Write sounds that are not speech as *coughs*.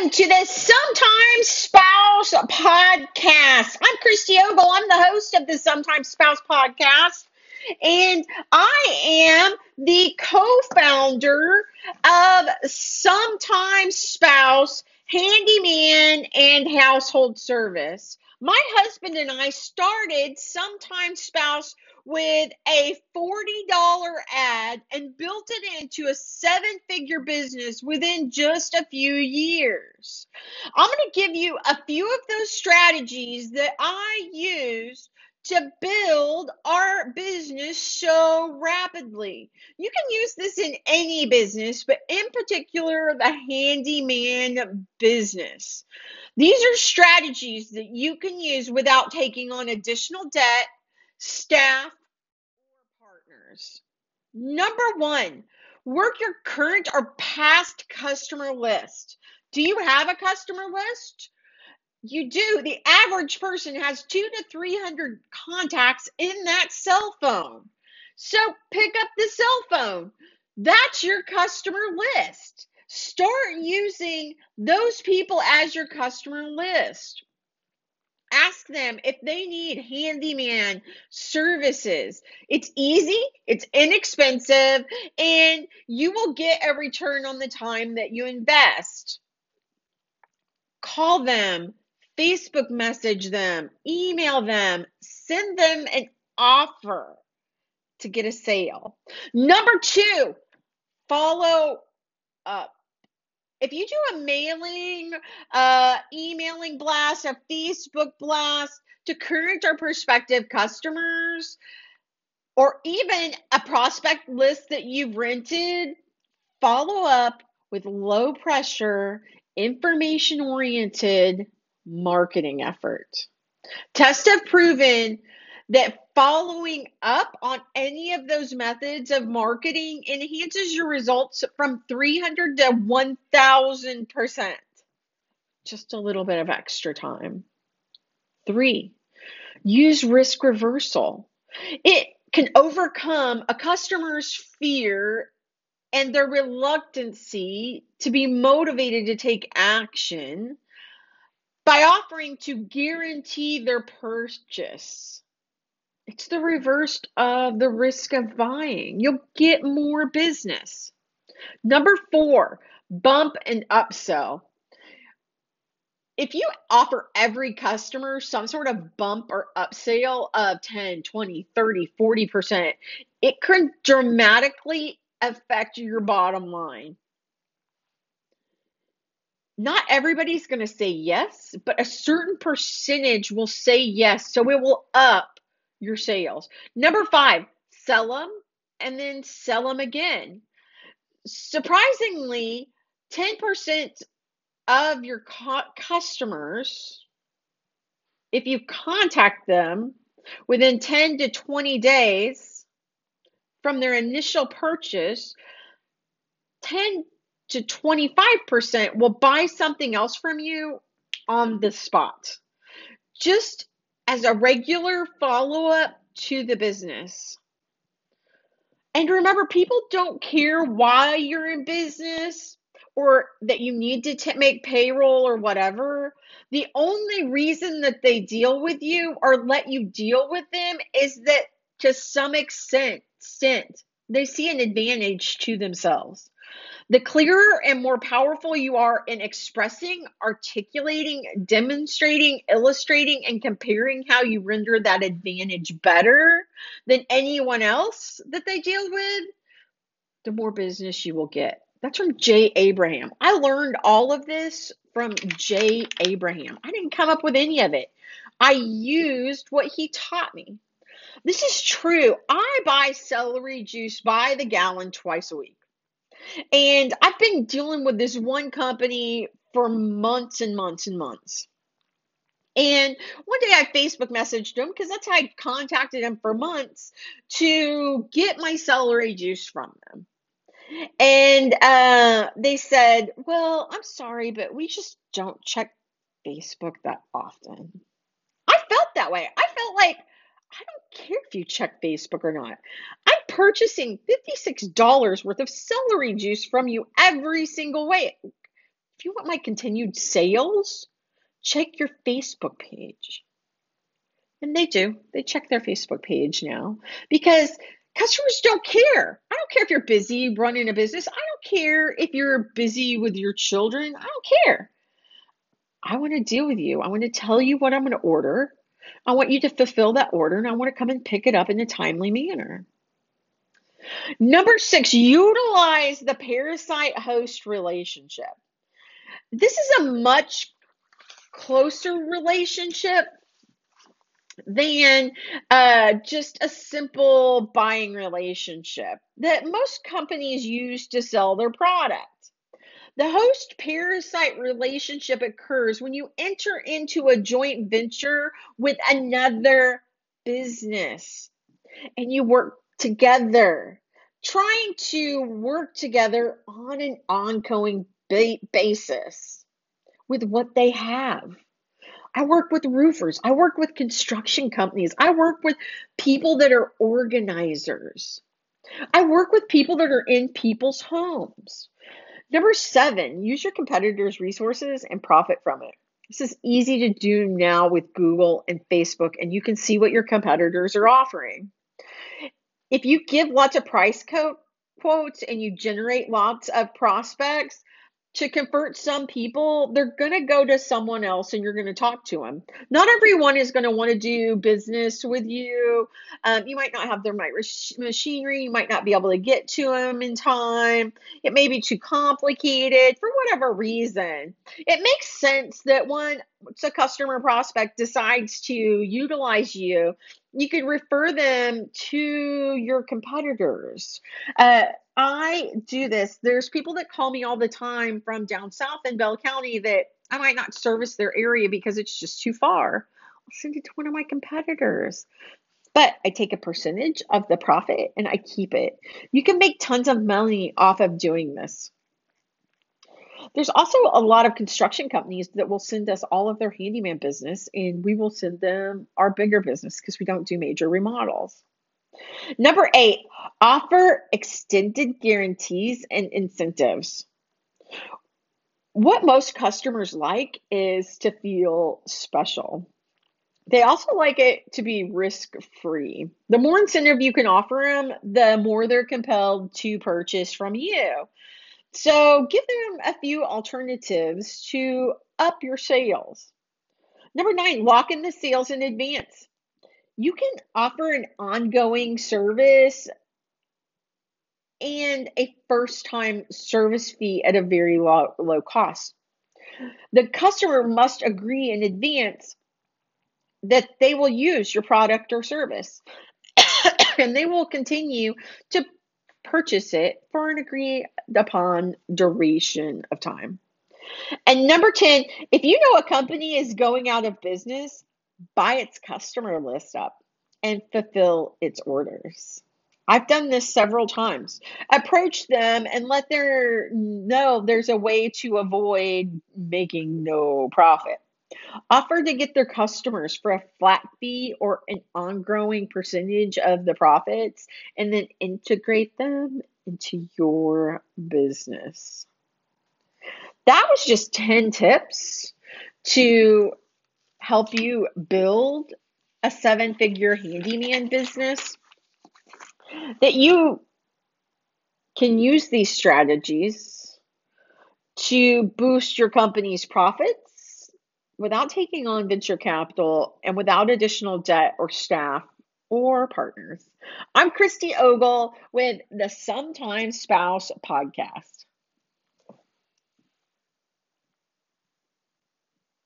Welcome to the Sometimes Spouse podcast. I'm Christy Ogle. I'm the host of the Sometimes Spouse podcast, and I am the co founder of Sometimes Spouse Handyman and Household Service. My husband and I started Sometimes Spouse with a $40 ad and built it into a seven figure business within just a few years. I'm going to give you a few of those strategies that I used to build our business so rapidly. You can use this in any business, but in particular, the handyman business. These are strategies that you can use without taking on additional debt, staff, or partners. Number one, work your current or past customer list. Do you have a customer list? You do. The average person has two to 300 contacts in that cell phone. So pick up the cell phone. That's your customer list. Start using those people as your customer list. Ask them if they need handyman services. It's easy, it's inexpensive, and you will get a return on the time that you invest. Call them, Facebook message them, email them, send them an offer to get a sale. Number two, follow up. If you do a mailing, uh, emailing blast, a Facebook blast to current or prospective customers, or even a prospect list that you've rented, follow up with low pressure, information oriented marketing effort. Tests have proven that following up on any of those methods of marketing enhances your results from 300 to 1000%. Just a little bit of extra time. Three, use risk reversal. It can overcome a customer's fear and their reluctancy to be motivated to take action by offering to guarantee their purchase. It's the reverse of the risk of buying. You'll get more business. Number four, bump and upsell. If you offer every customer some sort of bump or upsell of 10, 20, 30, 40%, it could dramatically affect your bottom line. Not everybody's going to say yes, but a certain percentage will say yes. So it will up your sales. Number five, sell them and then sell them again. Surprisingly, 10% of your co- customers, if you contact them within 10 to 20 days from their initial purchase, 10 to 25% will buy something else from you on the spot. Just as a regular follow up to the business. And remember, people don't care why you're in business or that you need to t- make payroll or whatever. The only reason that they deal with you or let you deal with them is that to some extent, they see an advantage to themselves. The clearer and more powerful you are in expressing, articulating, demonstrating, illustrating, and comparing how you render that advantage better than anyone else that they deal with, the more business you will get. That's from Jay Abraham. I learned all of this from Jay Abraham. I didn't come up with any of it. I used what he taught me. This is true. I buy celery juice by the gallon twice a week. And I've been dealing with this one company for months and months and months. And one day I Facebook messaged them because that's how I contacted them for months to get my celery juice from them. And uh, they said, Well, I'm sorry, but we just don't check Facebook that often. I felt that way. I felt like I don't care if you check Facebook or not. I'm purchasing $56 worth of celery juice from you every single way. If you want my continued sales? Check your Facebook page. And they do. They check their Facebook page now because customers don't care. I don't care if you're busy running a business. I don't care if you're busy with your children. I don't care. I want to deal with you. I want to tell you what I'm going to order. I want you to fulfill that order and I want to come and pick it up in a timely manner. Number six, utilize the parasite host relationship. This is a much closer relationship than uh, just a simple buying relationship that most companies use to sell their product. The host parasite relationship occurs when you enter into a joint venture with another business and you work together, trying to work together on an ongoing ba- basis with what they have. I work with roofers. I work with construction companies. I work with people that are organizers. I work with people that are in people's homes. Number seven, use your competitors' resources and profit from it. This is easy to do now with Google and Facebook, and you can see what your competitors are offering. If you give lots of price quotes and you generate lots of prospects, to convert some people, they're going to go to someone else and you're going to talk to them. Not everyone is going to want to do business with you. Um, you might not have their machinery. You might not be able to get to them in time. It may be too complicated for whatever reason. It makes sense that once a customer prospect decides to utilize you, you could refer them to your competitors. Uh, I do this. There's people that call me all the time from down south in Bell County that I might not service their area because it's just too far. I'll send it to one of my competitors. But I take a percentage of the profit and I keep it. You can make tons of money off of doing this. There's also a lot of construction companies that will send us all of their handyman business and we will send them our bigger business because we don't do major remodels. Number eight, offer extended guarantees and incentives. What most customers like is to feel special. They also like it to be risk free. The more incentive you can offer them, the more they're compelled to purchase from you. So give them a few alternatives to up your sales. Number nine, lock in the sales in advance you can offer an ongoing service and a first time service fee at a very low, low cost. The customer must agree in advance that they will use your product or service *coughs* and they will continue to purchase it for an agreed upon duration of time. And number 10, if you know a company is going out of business, buy its customer list up and fulfill its orders. I've done this several times. Approach them and let them know there's a way to avoid making no profit. Offer to get their customers for a flat fee or an ongoing percentage of the profits and then integrate them into your business. That was just 10 tips to help you build a seven figure handyman business, that you can use these strategies to boost your company's profits without taking on venture capital and without additional debt or staff or partners. I'm Christy Ogle with the Sometimes Spouse podcast.